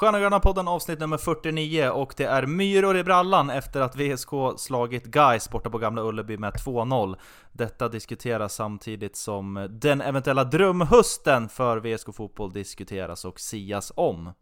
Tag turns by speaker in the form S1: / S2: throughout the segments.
S1: Sköna Gröna podden avsnitt nummer 49 och det är myror i brallan efter att VSK slagit Gais borta på Gamla Ulleby med 2-0. Detta diskuteras samtidigt som den eventuella drömhösten för VSK Fotboll diskuteras och sias om.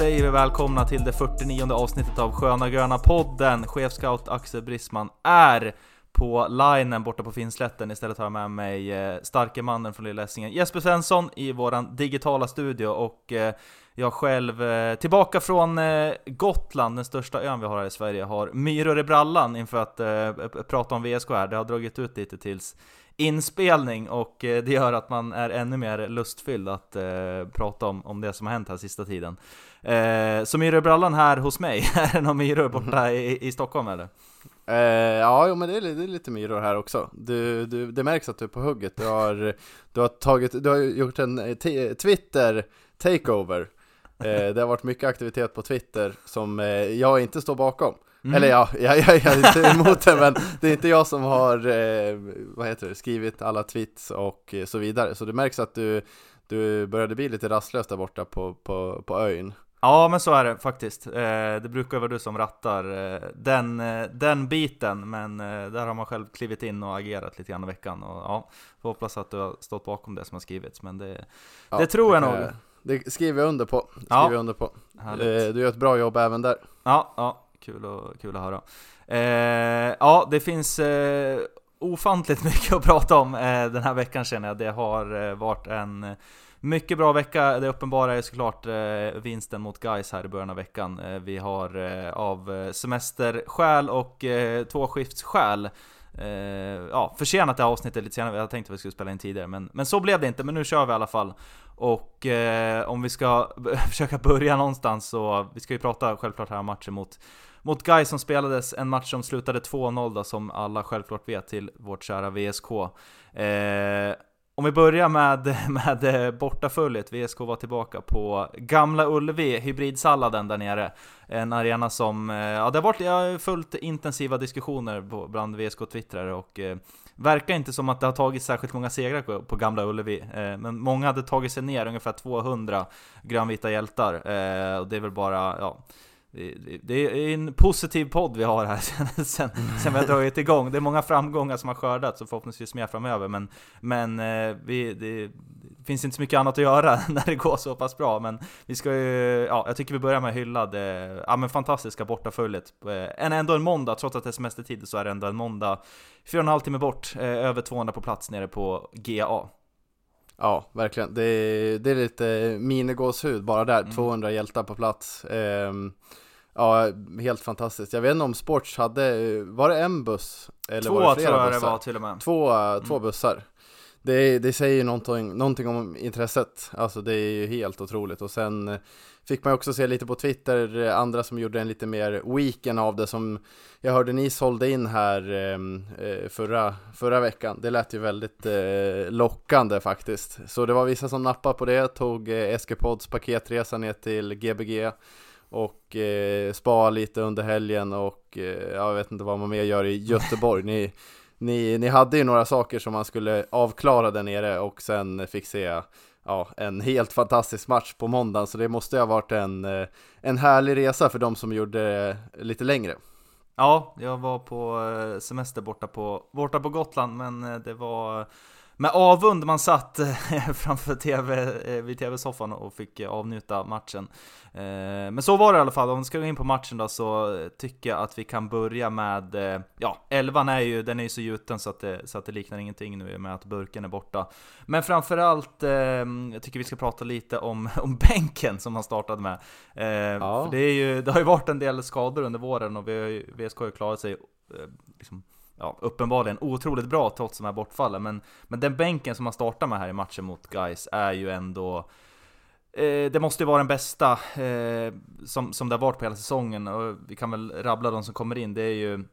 S1: Säger vi välkomna till det 49 avsnittet av Sköna Gröna podden. Chefscout Axel Brisman är på linen borta på Finnslätten. Istället har jag med mig eh, starke mannen från Lilla Essingen, Jesper Svensson i våran digitala studio och eh, jag själv eh, tillbaka från Gotland, den största ön vi har här i Sverige, har myror i brallan inför att prata om VSK här. Det har dragit ut lite tills inspelning och det gör att man är ännu mer lustfylld att eh, prata om, om det som har hänt här sista tiden. Eh, så myror i brallan här hos mig, är det några myror borta i, i Stockholm eller?
S2: Eh, ja, jo, men det är, det är lite myror här också. Du, du, det märks att du är på hugget. Du har, du har, tagit, du har gjort en eh, Twitter takeover. Eh, det har varit mycket aktivitet på Twitter som eh, jag inte står bakom.
S1: Mm.
S2: Eller ja, jag, jag, jag är inte emot det, men det är inte jag som har eh, vad heter det, skrivit alla tweets och eh, så vidare. Så det märks att du, du började bli lite rastlös där borta på, på, på ön.
S1: Ja men så är det faktiskt. Eh, det brukar vara du som rattar eh, den, eh, den biten, men där har man själv klivit in och agerat lite grann i veckan. Och, ja, får hoppas att du har stått bakom det som har skrivits, men det,
S2: Ja,
S1: det tror jag nog.
S2: Det skriver jag under på.
S1: Ja.
S2: skriver jag under på.
S1: Härligt.
S2: Du gör ett bra jobb även där.
S1: Ja, ja kul, och, kul att höra. Ja, det finns ofantligt mycket att prata om den här veckan känner jag. Det har varit en mycket bra vecka. Det uppenbara är såklart eh, vinsten mot Guys här i början av veckan. Eh, vi har eh, av eh, semesterskäl och eh, tvåskiftsskäl eh, ja, försenat det här avsnittet lite senare, jag tänkte att vi skulle spela in tidigare men, men så blev det inte, men nu kör vi i alla fall Och eh, om vi ska försöka börja någonstans så, vi ska ju prata självklart här om matchen mot mot Gais som spelades, en match som slutade 2-0 då, som alla självklart vet till vårt kära VSK. Eh, om vi börjar med, med eh, bortaföljet, VSK var tillbaka på Gamla Ullevi, hybridsalladen där nere. En arena som, eh, ja det har varit, jag har följt intensiva diskussioner bland VSK-twittrare och eh, Verkar inte som att det har tagit särskilt många segrar på, på Gamla Ullevi, eh, men många hade tagit sig ner, ungefär 200 grönvita hjältar. Eh, och det är väl bara, ja, det, det- är en positiv podd vi har här sen, sen, sen vi har dragit igång. Det är många framgångar som har skördats och förhoppningsvis mer framöver, men, men eh, vi, det, finns inte så mycket annat att göra när det går så pass bra. Men vi ska ju, ja, jag tycker vi börjar med att hylla det eh, ja, men fantastiska bortaföljet. Eh, en, ändå en måndag, trots att det är semestertid så är det ändå en måndag. Fyra och en halv timme bort, över 200 på plats nere på GA.
S2: Ja, verkligen. Det är, det är lite minigåshud bara där.
S1: Mm.
S2: 200 hjältar på plats. Ehm, ja, helt fantastiskt. Jag vet inte om Sports hade, var det en buss? Eller
S1: Två
S2: var det
S1: tror
S2: flera
S1: jag det
S2: bussar?
S1: var till och med.
S2: Två,
S1: Mm.
S2: två bussar. Det, det säger ju någonting, någonting om intresset. Alltså det är ju helt otroligt. Och sen eh, fick man ju också se lite på Twitter, eh, andra som gjorde en lite mer weekend av det som jag hörde ni sålde in här ehm, eh, förra, förra veckan. Det lät ju väldigt eh, lockande faktiskt. Så det var vissa som nappade på det, tog eh, SG-pods paketresa ner till Gbg och eh, spa lite under helgen och eh, jag vet inte vad man mer gör i Göteborg. Ni, ni, ni hade ju några saker som man skulle avklara där nere och sen fick se ja, en helt fantastisk match på måndagen så det måste ha varit en, eh, en härlig resa för de som gjorde lite längre.
S1: Ja, jag var på eh, semester borta på, borta på Gotland, men eh, det var med avund man satt eh, framför TV, eh, vid TV-soffan och fick eh, avnjuta matchen. Men så var det i alla fall, om vi ska gå in på matchen då så tycker jag att vi kan börja med, ja, elvan är ju, den är ju så gjuten så att det, så att det liknar ingenting nu med att burken är borta. Men framförallt, jag tycker vi ska prata lite om, om bänken som han startade med.
S2: Ja.
S1: För det, är ju, det har ju varit en del skador under våren och vi har ju, VSK har ju klarat sig liksom, ja, uppenbarligen otroligt bra trots de här bortfallen. Men, men den bänken som man startar med här i matchen mot Guys är ju ändå eh, det måste ju vara den bästa eh, som, som det har varit på hela säsongen och vi kan väl rabbla de som kommer in. Det är ju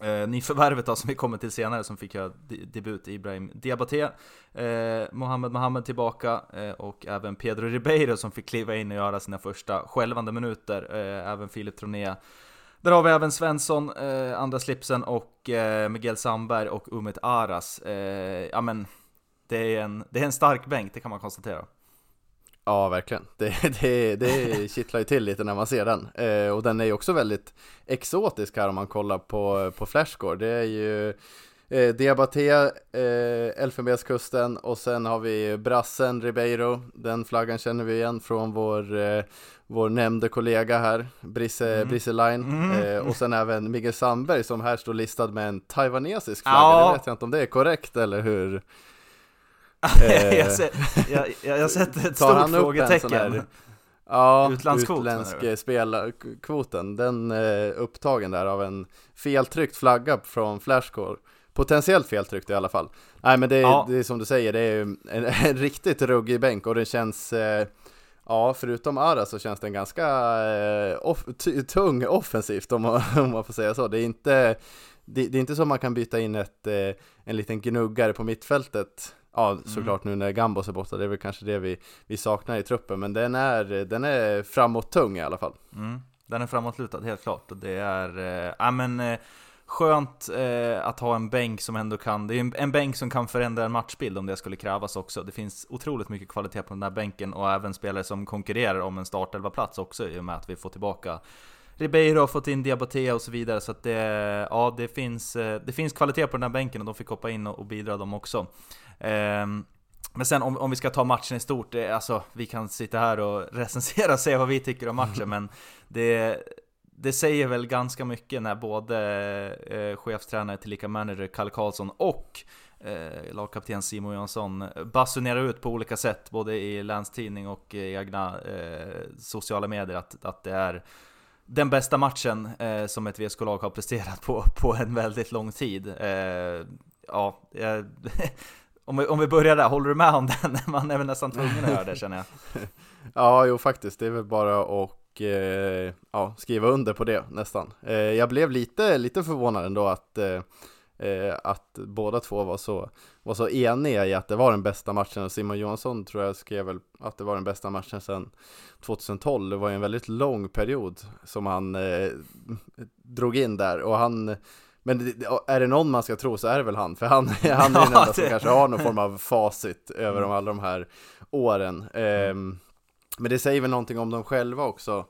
S1: Eh, nyförvärvet då, som vi kommer till senare som fick göra debut, Ibrahim Diabaté, eh, Mohamed Mohamed tillbaka eh, och även Pedro Ribeiro som fick kliva in och göra sina första skälvande minuter, eh, även Filip Troné. Där har vi även Svensson, eh, andra slipsen och eh, Miguel Sandberg och Umit Aras. Eh, ja men, det är, en, det är en stark bänk, det kan man konstatera.
S2: Ja, verkligen. Det, det, det kittlar ju till lite när man ser den. Eh, och den är ju också väldigt exotisk här om man kollar på, på Flashscore. Det är ju eh, Diabaté, eh, Elfenbenskusten och sen har vi brassen Ribeiro. Den flaggan känner vi igen från vår, eh, vår nämnde kollega här, Brisse, mm. Brisse Line. Mm. Eh, och sen även Miguel Sandberg som här står listad med en taiwanesisk flagga. Ja. Det vet jag inte om det är korrekt eller hur?
S1: jag, ser, jag, jag sätter ett stort frågetecken.
S2: Ja, utländsk spelarkvoten, den är eh, upptagen där av en feltryckt flagga från Flashcore. Potentiellt feltryckt i alla fall. Nej men det är, ja. det är som du säger, det är en, en riktigt ruggig bänk och den känns eh, Ja, förutom Ara så känns den ganska eh, off tung offensivt om man, om man får säga så. Det är inte, det, det är inte så man kan byta in ett, en liten gnuggare på mittfältet Ja, mm. såklart mm. nu när Gambos är borta, det är väl kanske det vi, vi saknar i truppen, men den är, den är framåt tung i alla fall.
S1: Mm. Den är framåtlutad, helt klart, och det är, eh, ja men eh, skönt eh, att ha en bänk som ändå kan, det är en, en bänk som kan förändra en matchbild om det skulle krävas också. Det finns otroligt mycket kvalitet på den här bänken och även spelare som konkurrerar om en startelva-plats också i och med att vi får tillbaka Ribeiro har fått in Diabaté och så vidare, så att det, ja, det, finns, eh, det finns kvalitet på den här bänken och de fick hoppa in och, och bidra de också. Ehm, men sen om, om vi ska ta matchen i stort, det, alltså vi kan sitta här och recensera och säga vad vi tycker om matchen, men det, det säger väl ganska mycket när både eh, chefstränare tillika manager Kalle Karlsson och eh, lagkapten Simon Jansson basunerar ut på olika sätt, både i länstidning och i egna eh, sociala medier, att, att det är den bästa matchen eh, som ett VSK-lag har presterat på, på en väldigt lång tid. Eh, ja, om vi, om vi börjar där, håller du med om den? Man är väl nästan tvungen att göra det känner jag.
S2: ja, jo faktiskt, det är väl bara att eh, ja, skriva under på det nästan. Eh, jag blev lite, lite förvånad ändå att eh, eh, att båda två var så, var så eniga i att det var den bästa matchen. Och Simon Johansson tror jag skrev väl att det var den bästa matchen sedan 2012. Det var ju en väldigt lång period som han eh, drog in där och han men är det någon man ska tro så är det väl han, för han, han är den enda som kanske har någon form av facit över mm. alla de här åren. Um, men det säger väl någonting om dem själva också.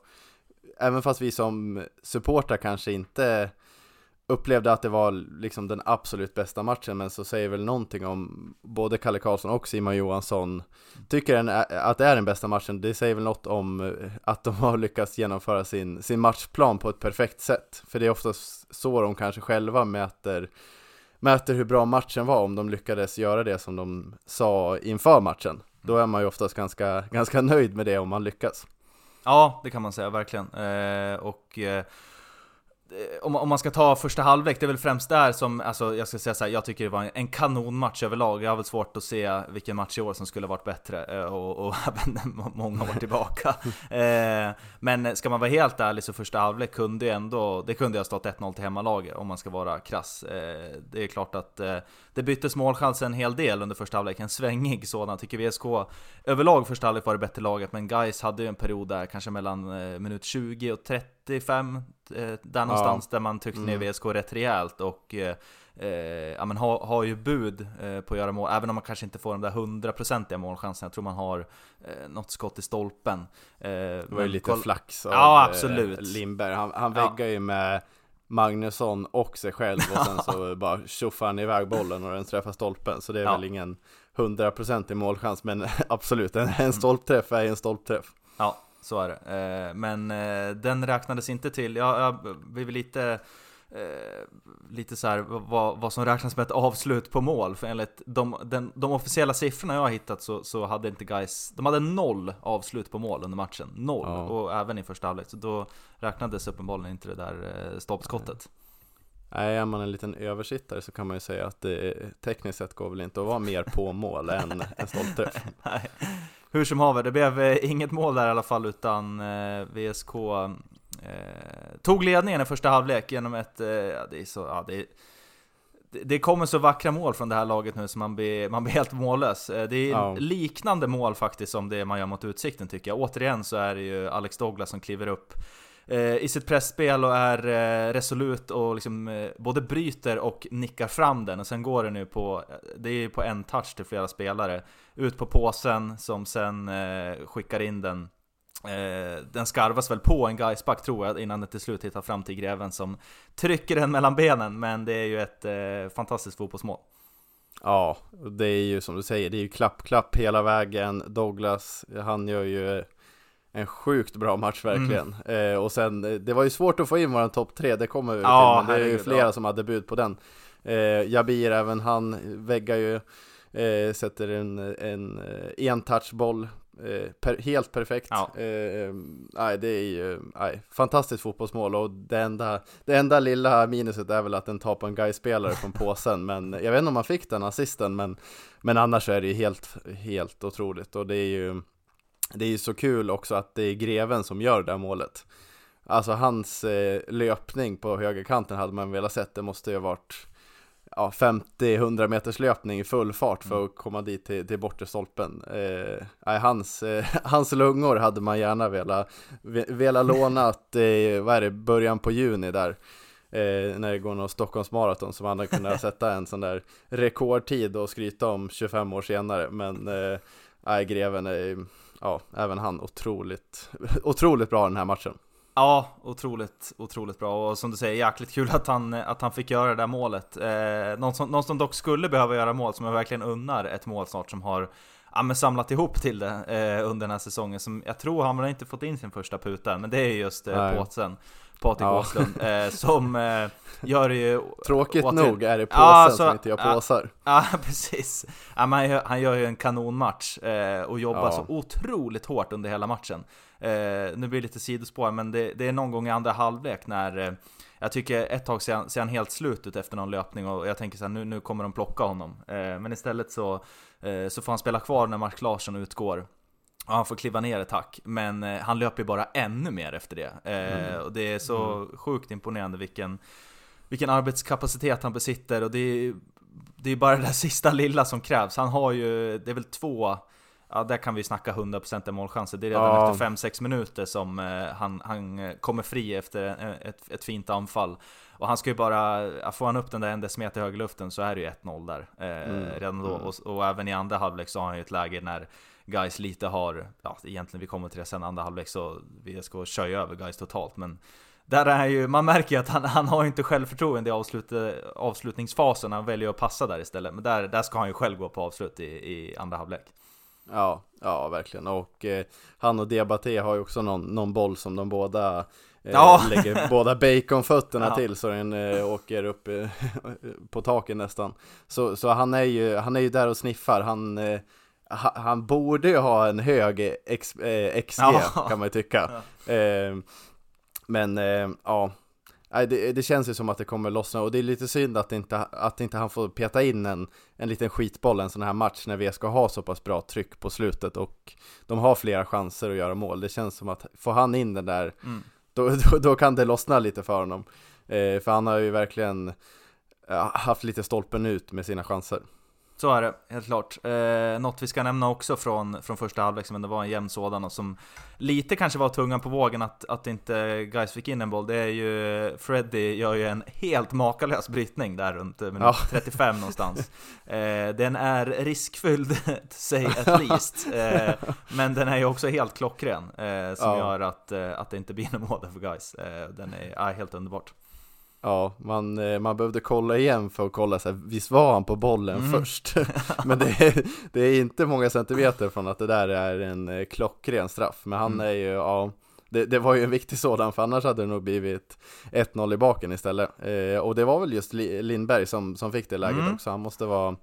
S2: Även fast vi som supportrar kanske inte upplevde att det var liksom den absolut bästa matchen men så säger väl någonting om både Kalle Karlsson och Simon Johansson. Tycker en, att det är den bästa matchen? Det säger väl något om eh, att de har lyckats genomföra sin, sin matchplan på ett perfekt sätt. För det är oftast så de kanske själva mäter mäter hur bra matchen var om de lyckades göra det som de sa inför matchen då är man ju oftast ganska, ganska nöjd med det om man lyckas.
S1: Ja, det kan man säga verkligen. Eh, och eh om, om man ska ta första halvlek, det är väl främst där som, alltså jag ska säga så här, jag tycker det var en kanonmatch överlag. Jag har väl svårt att se vilken match i år som skulle varit bättre eh, och, och även många år tillbaka. Eh, men ska man vara helt ärlig så första halvlek kunde ju ändå, det kunde ju ha stått 1-0 till hemmalaget om man ska vara krass. Eh, det är klart att det byttes målchanser en hel del under första halvlek, en svängig sådan. Tycker VSK överlag första halvlek var det bättre laget, men Guys hade ju en period där kanske mellan minut 20 och 30, 35 eh, där någonstans ja. där man tyckte mm. ner VSK rätt rejält och eh, eh, ja, men har, har ju bud eh, på att göra mål, även om man kanske inte får de där hundraprocentiga målchanserna. Jag tror man har eh, något skott i stolpen.
S2: Eh, det var ju lite koll... flax av
S1: ja, absolut.
S2: Lindberg. Han, han väggar ja. ju med Magnusson och sig själv och sen så bara tjoffar han iväg bollen och den träffar stolpen. Så det är ja. väl ingen hundraprocentig målchans, men absolut, en, en stolpträff är en stolpträff.
S1: Ja, så är det. Eh, men eh, den räknades inte till. Jag, jag blev lite Eh, lite så här, vad, vad som räknas med ett avslut på mål. För enligt de, den, de officiella siffrorna jag har hittat så, så hade inte guys de hade noll avslut på mål under matchen. Noll! Ja. Och även i första halvlek. Så då räknades uppenbarligen inte det där eh, stolpskottet.
S2: Nej, är man en liten översittare så kan man ju säga att det tekniskt sett går väl inte att vara mer på mål än en stolpträff.
S1: Nej. Hur som haver, det blev eh, inget mål där i alla fall utan eh, VSK eh, tog ledningen i första halvlek genom ett, ja, det är så, ja, det, det kommer så vackra mål från det här laget nu så man blir, man blir helt mållös. Det är
S2: Ja.
S1: liknande mål faktiskt som det man gör mot Utsikten tycker jag. Återigen så är det ju Alex Douglas som kliver upp Eh, i sitt pressspel och är eh, resolut och liksom eh, både bryter och nickar fram den och sen går det nu på, det är på en touch till flera spelare ut på påsen som sen skickar in den den skarvas väl på en Gaisback tror jag innan den till slut hittar fram till Greven som trycker den mellan benen men det är ju ett eh, fantastiskt fotbollsmål.
S2: Ja, det är ju som du säger, det är ju klapp-klapp hela vägen. Douglas, han gör ju en sjukt bra match verkligen. Eh, och sen, eh, det var ju svårt att få in våran topp tre, det kommer vi
S1: Ja,
S2: till, men det är ju flera
S1: ja.
S2: som hade bud på den. Eh, Jabir, även han väggar ju, eh, sätter en, en eh, en-touchboll. Eh, per, helt perfekt.
S1: Ja.
S2: Eh, nej, det är ju nej, fantastiskt fotbollsmål och det enda, det enda lilla minuset är väl att den tar på en guy-spelare från påsen. Men jag vet inte om han fick den assisten, men, men annars är det ju helt, helt otroligt. Och det är ju det är ju så kul också att det är Greven som gör det här målet. Alltså hans eh, löpning på högerkanten hade man velat sett. Det måste ju ha varit ja, 50-100 meters löpning i full fart för att komma dit till, till bortre stolpen. Eh, hans, eh, hans lungor hade man gärna velat, ve- velat låna att, eh, vad är det, början på juni där. Eh, när det går någon Stockholmsmaraton som han hade kunnat sätta en sån där rekordtid och skryta om 25 år senare. Men eh, Greven är, ja, även han otroligt, otroligt bra den här matchen.
S1: Ja, otroligt, otroligt bra och som du säger, jäkligt kul att han, att han fick göra det där målet. Eh, någon, som, någon som dock skulle behöva göra mål, som jag verkligen unnar ett mål snart, som har ja, samlat ihop till det eh, under den här säsongen. Som jag tror han har inte fått in sin första puta, men det är just eh,
S2: Nej.
S1: Påsen, Patrik
S2: Ja.
S1: Åslund, eh, som eh, gör det ju...
S2: Tråkigt
S1: återigen-
S2: nog är det påsen
S1: Ja, så-
S2: som inte gör
S1: ja.
S2: påsar.
S1: Ja, precis. Ja, han, gör, han gör ju en kanonmatch eh, och jobbar
S2: Ja.
S1: så otroligt hårt under hela matchen. Eh, nu blir det lite sidospår, men det, det är någon gång i andra halvlek när eh, jag tycker ett tag ser han, ser han helt slut ut efter någon löpning och jag tänker så här, nu, nu kommer de plocka honom. Eh, men istället så, så får han spela kvar när Mark Larsson utgår. Och han får kliva ner ett tack, men eh, han löper ju bara ännu mer efter det. Eh, Och det är så sjukt imponerande vilken, vilken arbetskapacitet han besitter och det är, det är bara det där sista lilla som krävs. Han har ju, det är väl två, ja där kan vi snacka 100% målchanser. Det är redan
S2: Ja.
S1: efter 5-6 minuter som eh, han, han kommer fri efter ett, ett fint anfall. Och han ska ju bara, ja, får han upp den där en decimeter hög i luften så är det ju 1-0 där. Eh,
S2: Mm,
S1: redan då.
S2: mm.
S1: Och, och även i andra halvlek så har han ju ett läge när Guys lite har, ja egentligen vi kommer till det sen, andra halvlek så VSK kör ju över Guys totalt. Men där är ju, man märker ju att han, han har inte självförtroende i avslut, avslutningsfasen, han väljer att passa där istället. Men där, där ska han ju själv gå på avslut i, i andra halvlek.
S2: Ja, ja verkligen. Och eh, han och Diabaté har ju också någon, någon boll som de båda eh,
S1: Ja.
S2: lägger båda baconfötterna
S1: Ja.
S2: till så den eh, åker upp eh, på taket nästan. Så, så han, är ju, han är ju där och sniffar. Han, eh, han borde ju ha en hög X, eh, XG
S1: Ja.
S2: kan man ju tycka. Eh, men eh, ja, det, det känns ju som att det kommer lossna och det är lite synd att inte, att inte han får peta in en, en liten skitboll en sån här match när vi ska ha så pass bra tryck på slutet och de har flera chanser att göra mål. Det känns som att får han in den där,
S1: Mm.
S2: då, då, då kan det lossna lite för honom. Eh, för han har ju verkligen ja, haft lite stolpen ut med sina chanser.
S1: Så är det, helt klart. Eh, något vi ska nämna också från, från första halvlek, men det var en jämn sådan och som lite kanske var tungan på vågen att, att inte guys fick in en boll. Det är ju, Freddy gör ju en helt makalös brytning där runt eh, minut
S2: Ja.
S1: 35 någonstans. Eh, den är riskfylld, say at least. Eh, men den är ju också helt klockren, eh, som
S2: Ja.
S1: gör att, eh, att det inte blir någon mål för guys. Eh, den är ja, helt underbart.
S2: Ja, man, eh, man behövde kolla igen för att kolla så här, visst var han på bollen
S1: Mm.
S2: först? Men det är, det är inte många centimeter från att det där är en eh, klockren straff. Men han
S1: Mm.
S2: är ju, ja, det, det var ju en viktig sådan för annars hade det nog blivit 1-0 i baken istället. Eh, och det var väl just Li- Lindberg som, som fick det läget
S1: Mm.
S2: också. Han måste vara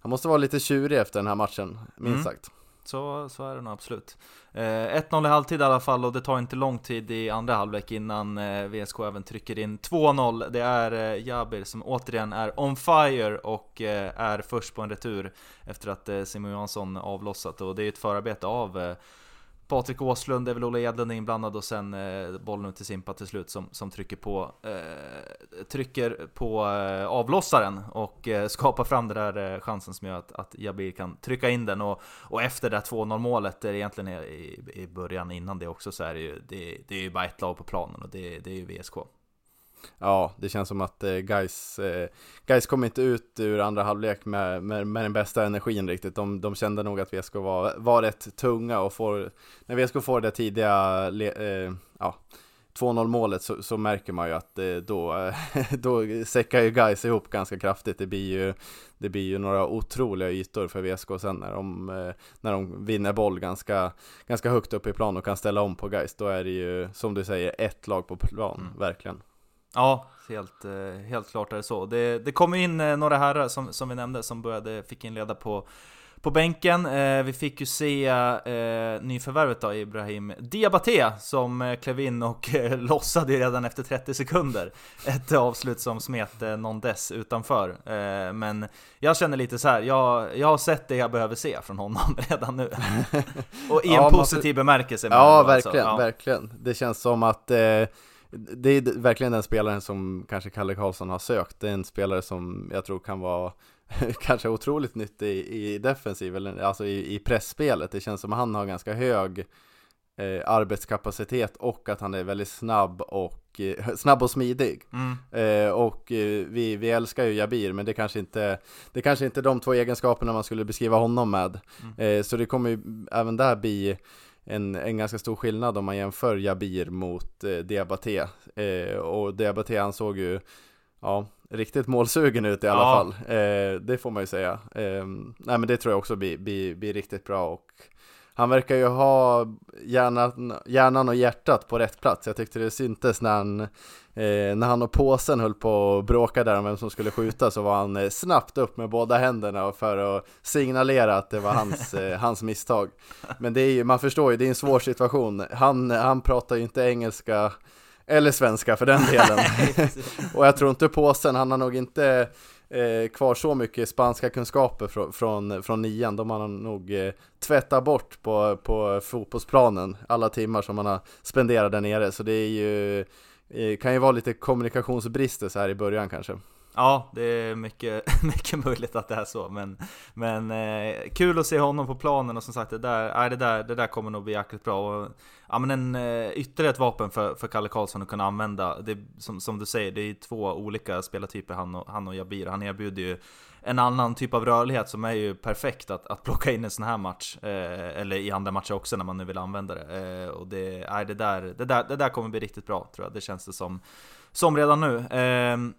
S2: han måste vara lite tjurig efter den här matchen, minst
S1: Mm.
S2: sagt
S1: så, så är det nog absolut. Eh, 1-0 i halvtid i alla fall och det tar inte lång tid i andra halvlek innan eh, VSK även trycker in 2-0. Det är eh, Jabir som återigen är on fire och eh, är först på en retur efter att eh, Simon Johansson avlossat och det är ett förarbete av eh, Patrik Åslund, det är väl Ola Edlund inblandad och sen eh, bollen ut till Simpa till slut som, som trycker på, eh, trycker på eh, avlossaren och eh, skapar fram den där eh, chansen som gör att, att Jabir kan trycka in den och, och efter det 2-0 målet, det är egentligen i, i början innan det också så är det ju, det, det är ju bara ett lag på planen och det, det är ju VSK.
S2: Ja, det känns som att eh, guys, eh, guys kom inte ut ur andra halvlek med, med, med den bästa energin riktigt. De, de kände nog att VSK var, var rätt tunga och får, när VSK får det tidiga eh, ja, 2-0 målet så, så, märker man ju att eh, då, då säckar ju guys ihop ganska kraftigt. Det blir ju, det blir ju några otroliga ytor för VSK sen när de, när de vinner boll ganska, ganska högt upp i plan och kan ställa om på guys. Då är det ju, som du säger, ett lag på plan, mm. verkligen.
S1: Ja, helt, helt klart är det så. Det, det kom in några herrar som, som vi nämnde som började, fick inleda på på bänken. Eh, vi fick ju se eh, nyförvärvet då, Ibrahim Diabaté, som eh, klev in och eh, lossade redan efter 30 sekunder. Ett avslut som smet eh, Nondes utanför. Eh, men jag känner lite så här, jag, jag har sett det jag behöver se från honom redan nu. och i en ja, positiv bemärkelse.
S2: Ja, verkligen, alltså. ja. verkligen. Det känns som att eh, det är verkligen den spelaren som kanske Kalle Karlsson har sökt. Det är en spelare som jag tror kan vara kanske otroligt nyttig i, defensiv, eller alltså i, i pressspelet. Det känns som att han har ganska hög eh, arbetskapacitet och att han är väldigt snabb och, eh, snabb och smidig. Mm. Eh, och eh, vi, vi älskar ju Jabir, men det kanske inte det kanske inte är de två egenskaperna man skulle beskriva honom med. Mm. Eh, så det kommer ju även där bli en, en ganska stor skillnad om man jämför Jabir mot eh, Diabaté. Eh, och Diabaté han såg ju ja, riktigt målsugen ut i alla ja. fall. Eh, det får man ju säga. Eh, nej men det tror jag också blir, blir, blir riktigt bra och han verkar ju ha hjärnan, hjärnan och hjärtat på rätt plats. Jag tyckte det syntes när han, eh, när han och påsen höll på att bråka där om vem som skulle skjuta så var han eh, snabbt upp med båda händerna för att signalera att det var hans, eh, hans misstag. Men det är ju, man förstår ju, det är en svår situation. Han, han pratar ju inte engelska eller svenska för den delen. och jag tror inte påsen, han har nog inte eh, kvar så mycket spanska kunskaper från, från, från nian. De har han nog eh, tvättat bort på, på fotbollsplanen alla timmar som han har spenderat där nere. Så det är ju, eh, kan ju vara lite kommunikationsbrister så här i början kanske.
S1: Ja, det är mycket, mycket möjligt att det är så, men, men eh, kul att se honom på planen och som sagt, det där, äh, det där, det där kommer nog bli jäkligt bra. Och, ja, men en, eh, ytterligare ett vapen för, för Kalle Karlsson att kunna använda. Det, som, som du säger, det är två olika spelartyper han och, han och Jabir. Han erbjuder ju en annan typ av rörlighet som är ju perfekt att, att plocka in i en sån här match. Eh, eller i andra matcher också när man nu vill använda det. Eh, och det, äh, det, där, det, där, det där kommer bli riktigt bra tror jag, det känns det som, som redan nu. Ehm,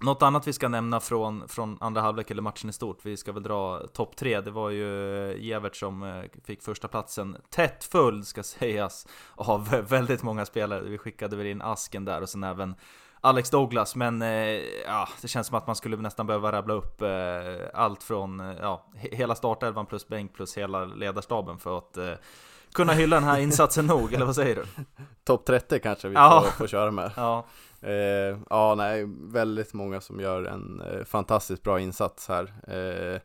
S1: Eh, något annat vi ska nämna från, från andra halvlek eller matchen i stort, vi ska väl dra topp tre. Det var ju Gevert som eh, fick första platsen tätt full ska sägas av väldigt många spelare. Vi skickade väl in Asken där och sen även Alex Douglas, men eh, ja, det känns som att man skulle nästan behöva rabbla upp eh, allt från ja, hela startelvan plus bänk plus hela ledarstaben för att kunna hylla den här insatsen nog, eller vad säger du?
S2: Topp 30 kanske vi ja. får, får köra med. Ja. Eh, ja, nej, väldigt många som gör en eh, fantastiskt bra insats här. Eh,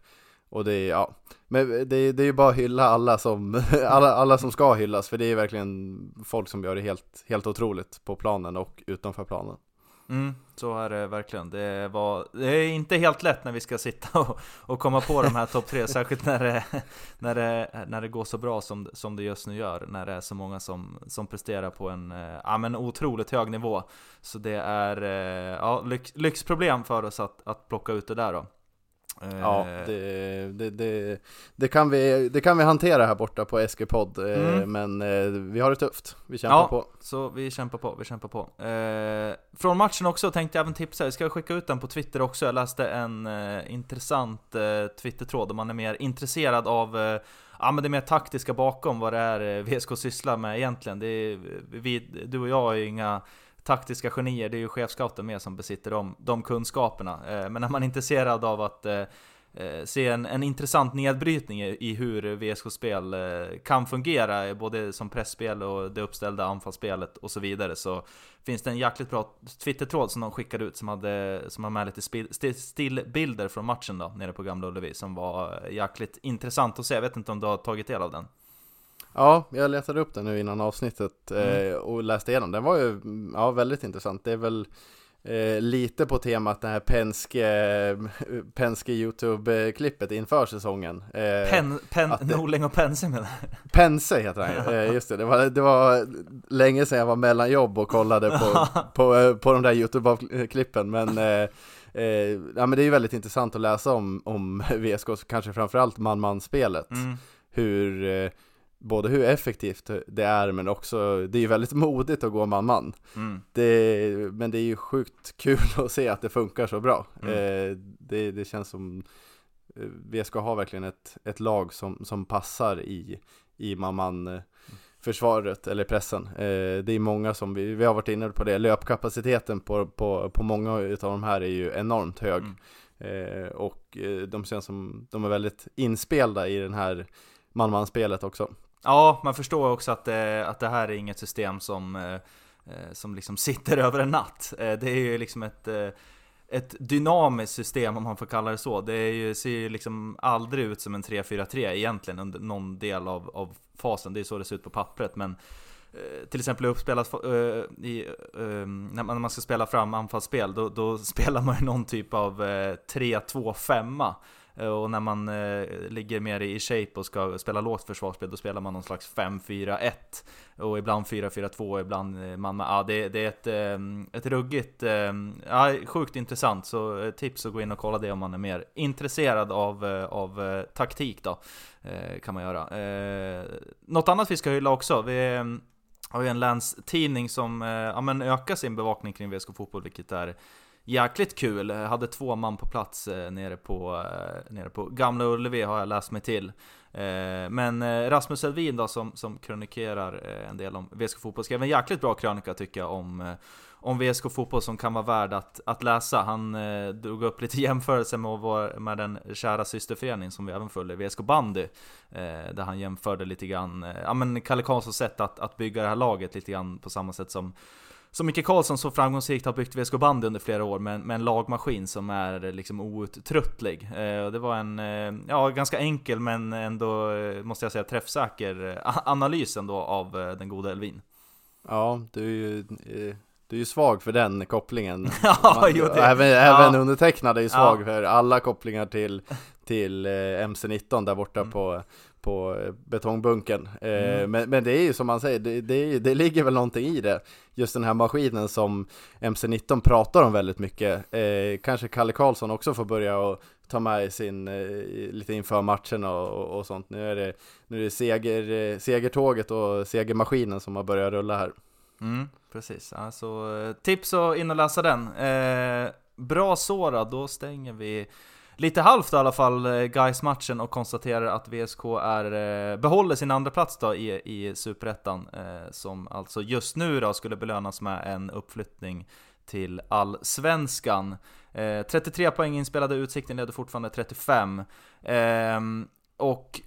S2: och det är, ja, men det, det är ju bara att hylla alla som, alla, alla som ska hyllas, för det är verkligen folk som gör det helt, helt otroligt på planen och utanför planen.
S1: Mm, så är det verkligen. Det, var, det är inte helt lätt när vi ska sitta och, och komma på de här topp tre, särskilt när det, när, det, när det går så bra som, som det just nu gör. När det är så många som, som presterar på en ja, men otroligt hög nivå. Så det är ja, lyx, lyxproblem för oss att, att plocka ut det där då.
S2: Ja, eh. det, det, det, det, kan vi, det kan vi hantera här borta på SG-podd, eh, mm. men eh, vi har det tufft. Vi kämpar ja, på.
S1: så vi kämpar på, vi kämpar på. från matchen också tänkte jag även tipsa, jag ska skicka ut den på Twitter också. Jag läste en intressant Twitter-tråd där man är mer intresserad av Ja men det mer taktiska bakom vad det är VSK sysslar med egentligen. Det är, vi, du och jag är ju inga taktiska genier, det är ju chefscouten med som besitter de, de kunskaperna. Eh, men är man intresserad av att eh, eh, se en, en intressant nedbrytning i, i hur VSK-spel kan fungera, både som pressspel och det uppställda anfallsspelet och så vidare. Så finns det en jäkligt bra Twitter-tråd som de skickade ut som hade, som har med lite stillbilder från matchen då, nere på Gamla Ullevi, som var jäkligt intressant att se. Jag vet inte om du har tagit del av den?
S2: Ja, jag letade upp den nu innan avsnittet mm. eh, och läste igenom. Den var ju ja, väldigt intressant. Det är väl eh, lite på temat det här Penske, Penske YouTube-klippet inför säsongen.
S1: Eh, Pen, pen, det, Norling och Pense menar
S2: Pense heter han eh, just det. Det var, det var länge sedan jag var mellan jobb och kollade på, på, eh, på de där YouTube-klippen. Men eh, Eh, ja men det är ju väldigt intressant att läsa om, om VSK, kanske framförallt man-man-spelet. Mm. Hur, eh, både hur effektivt det är men också, det är ju väldigt modigt att gå man-man. Mm. men det är ju sjukt kul att se att det funkar så bra. Mm. Eh, det, det känns som eh, VSK har verkligen ett, ett lag som, som passar i, i man-man försvaret eller pressen. Eh, det är många som, vi, vi har varit inne på det, löpkapaciteten på, på, på många utav de här är ju enormt hög. Mm. Eh, och eh, de känns som, de är väldigt inspelda i den här man-man-spelet också.
S1: Ja, man förstår också att, det, att det här är inget system som, eh, eh, som liksom sitter över en natt. Det är ju liksom ett ett dynamiskt system om man får kalla det så. Det är ju, ser ju liksom aldrig ut som en 3-4-3 egentligen under någon del av, av fasen. Det är så det ser ut på pappret. Men till exempel uppspelat i, när, man, ska spela fram anfallsspel, då, då spelar man ju någon typ av 3-2-5 Eh, och när man eh, ligger mer i shape och ska spela lågt försvarsspel, då spelar man någon slags 5-4-1. Och ibland 4-4-2, ibland eh, man med... Ja, det, det är ett, eh, ett ruggigt, eh, ja, sjukt intressant. Så eh, tips att gå in och kolla det om man är mer intresserad av, av taktik då. kan man göra. något annat vi ska hylla också. Vi, har ju en länstidning som ja, men ökar sin bevakning kring VSK Fotboll, vilket är jäkligt kul. Jag hade två man på plats eh, nere, på, eh, nere på Gamla Ullevi har jag läst mig till. Eh, men Rasmus Elvin då som, som krönikerar en del om VSK Fotboll skrev en jäkligt bra krönika tycker jag om, om VSK Fotboll som kan vara värd att, att läsa. Han drog upp lite jämförelser med, vår, med den kära systerförening som vi även följer, VSK Bandy. där han jämförde lite grann, ja men Kalle Karlssons sätt att, att bygga det här laget lite grann på samma sätt som som Micke Karlsson så framgångsrikt har byggt VSK bandy under flera år med, med en lagmaskin som är liksom outtröttlig. Eh, det var en, eh, ja, ganska enkel men ändå, eh, måste jag säga, träffsäker eh, analys ändå av eh, den goda Elvin.
S2: Ja, du är ju, du är ju svag för den kopplingen.
S1: ja, Man, jo, det,
S2: även, ja. även undertecknad är ju svag ja. för alla kopplingar till, till MC19 där borta mm. på på eh, betongbunken. Eh, mm. men, men det är ju som man säger, det, det, det, ligger väl någonting i det. Just den här maskinen som MC19 pratar om väldigt mycket. Eh, kanske Kalle Karlsson också får börja och ta med sin, lite inför matcherna och, och, sånt. Nu är det, nu är det seger, segertåget och segermaskinen som har börjat rulla här.
S1: Mm, precis, alltså tips att in och läsa den. Eh, bra Sora, då stänger vi lite halvt i alla fall eh, guys matchen och konstaterar att VSK är, eh, behåller sin andra plats då i, i Superettan eh, Som alltså just nu då skulle belönas med en uppflyttning till Allsvenskan. 33 poäng inspelade, Utsikten leder fortfarande 35 ehm, Och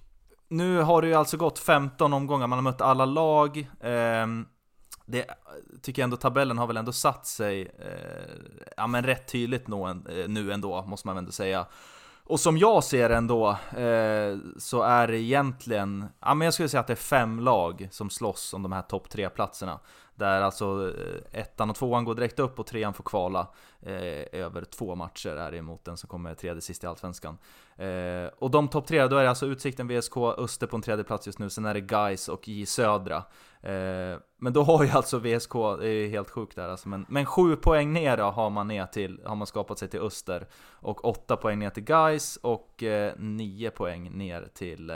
S1: nu har det ju alltså gått 15 omgångar, man har mött alla lag. Ehm, det tycker jag ändå tabellen har väl ändå satt sig eh, ja, men rätt tydligt eh, nu ändå, måste man väl ändå säga. Och som jag ser det ändå, eh, så är det egentligen, ja men jag skulle säga att det är fem lag som slåss om de här topp tre platserna. Där alltså eh, ettan och tvåan går direkt upp och trean får kvala eh, över två matcher är det emot den som kommer tredje sist i Allsvenskan. Eh, och de topp tre, då är det alltså Utsikten, VSK, Öster på en tredje plats just nu, sen är det Guys och J Södra. Eh, men då har ju alltså VSK, det är ju helt sjukt där alltså, men, men sju poäng ner då har man ner till, har man skapat sig till Öster. Och åtta poäng ner till Guys och eh, nio poäng ner till eh,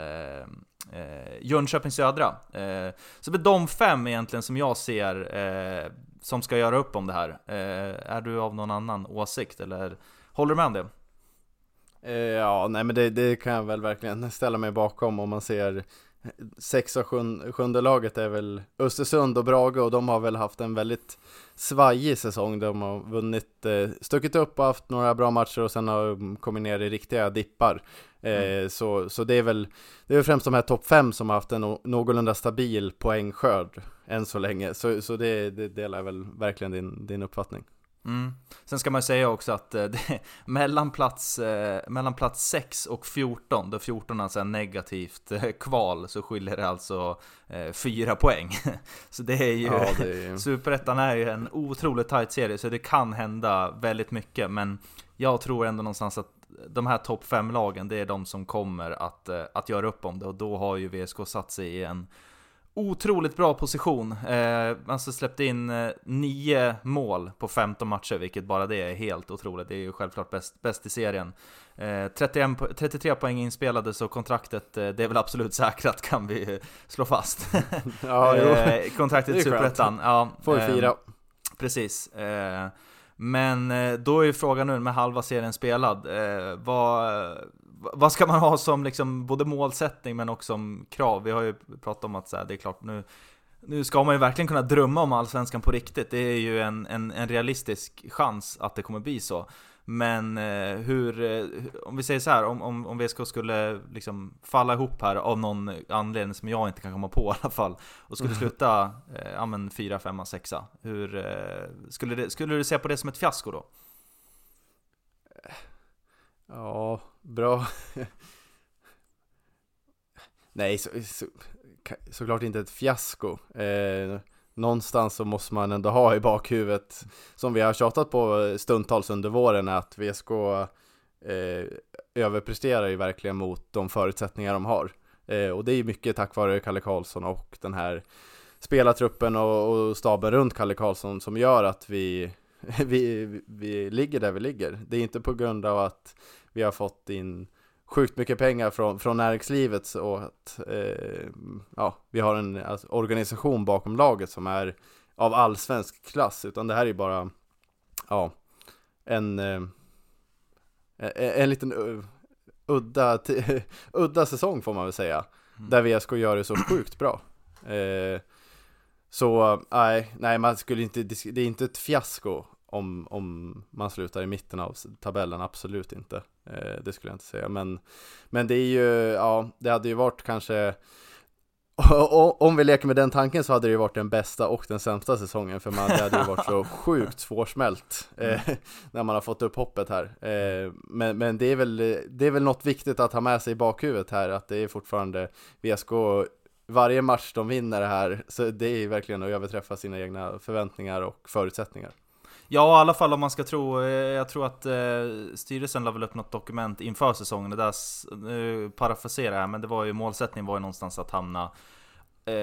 S1: eh, Jönköping Södra. Eh, så det är de fem egentligen som jag ser eh, som ska göra upp om det här. Eh, är du av någon annan åsikt eller håller du med om det?
S2: Eh, ja, nej men det, det, kan jag väl verkligen ställa mig bakom om man ser sex och sjunde, sjunde laget är väl Östersund och Brage och de har väl haft en väldigt svajig säsong. De har vunnit, eh, stuckit upp och haft några bra matcher och sen har de kommit ner i riktiga dippar. Mm. så, så det är väl det är främst de här topp fem som har haft en någorlunda stabil poängskörd än så länge. Så, så det, det delar väl verkligen din, din uppfattning.
S1: Mm. Sen ska man säga också att eh, det, mellan, plats, eh, mellan plats 6 och 14, då 14 alltså är negativt eh, kval, så skiljer det alltså eh, 4 poäng. så det är ju, ja, är... Superettan är ju en otroligt tight serie, så det kan hända väldigt mycket, men jag tror ändå någonstans att de här topp 5-lagen, det är de som kommer att, att göra upp om det, och då har ju VSK satt sig i en otroligt bra position. Eh, alltså släppte in eh, nio mål på 15 matcher, vilket bara det är helt otroligt. Det är ju självklart bäst, bäst i serien. Eh, 31, 33 poäng inspelade, så kontraktet, eh, det är väl absolut säkrat kan vi slå fast. ja, eh, kontraktet i Superettan. Ja,
S2: Får vi eh, fira.
S1: Precis. Eh, men då är ju frågan nu med halva serien spelad, vad, vad ska man ha som liksom både målsättning men också som krav? Vi har ju pratat om att så här, det är klart nu nu ska man ju verkligen kunna drömma om Allsvenskan på riktigt. Det är ju en, en, en realistisk chans att det kommer bli så. Men eh, hur, eh, om vi säger så här, om, om, om VSK skulle liksom falla ihop här av någon anledning som jag inte kan komma på i alla fall och skulle sluta eh, ja, men 4, 5, 6 hur eh, skulle, det, skulle du se på det som ett fiasko då?
S2: Ja, bra. Nej, så, så, såklart inte ett fiasko. Eh, någonstans så måste man ändå ha i bakhuvudet, som vi har tjatat på stundtals under våren, att VSK eh, överpresterar ju verkligen mot de förutsättningar de har. Eh, och det är ju mycket tack vare Kalle Karlsson och den här spelartruppen och, och staben runt Kalle Karlsson som gör att vi vi, vi ligger där vi ligger. Det är inte på grund av att vi har fått in sjukt mycket pengar från, från näringslivet och att eh, ja, vi har en alltså, organisation bakom laget som är av allsvensk klass, utan det här är bara ja, en, eh, en liten uh, udda, udda säsong får man väl säga, mm. där VSK gör det så sjukt bra. Eh, så nej, nej, man skulle inte, det är inte ett fiasko om, om man slutar i mitten av tabellen, absolut inte. Eh, det skulle jag inte säga, men, men det är ju, ja, det hade ju varit kanske om vi leker med den tanken så hade det ju varit den bästa och den sämsta säsongen för man, hade ju varit så sjukt svårsmält eh, när man har fått upp hoppet här. Eh, men men det, är väl, det är väl något viktigt att ha med sig i bakhuvudet här att det är fortfarande VSK varje match de vinner här, så det är verkligen att överträffa sina egna förväntningar och förutsättningar.
S1: Ja, i alla fall om man ska tro, eh, jag tror att eh, styrelsen la väl upp något dokument inför säsongen, det där, nu parafraserar jag, men det var ju målsättningen var ju någonstans att hamna eh,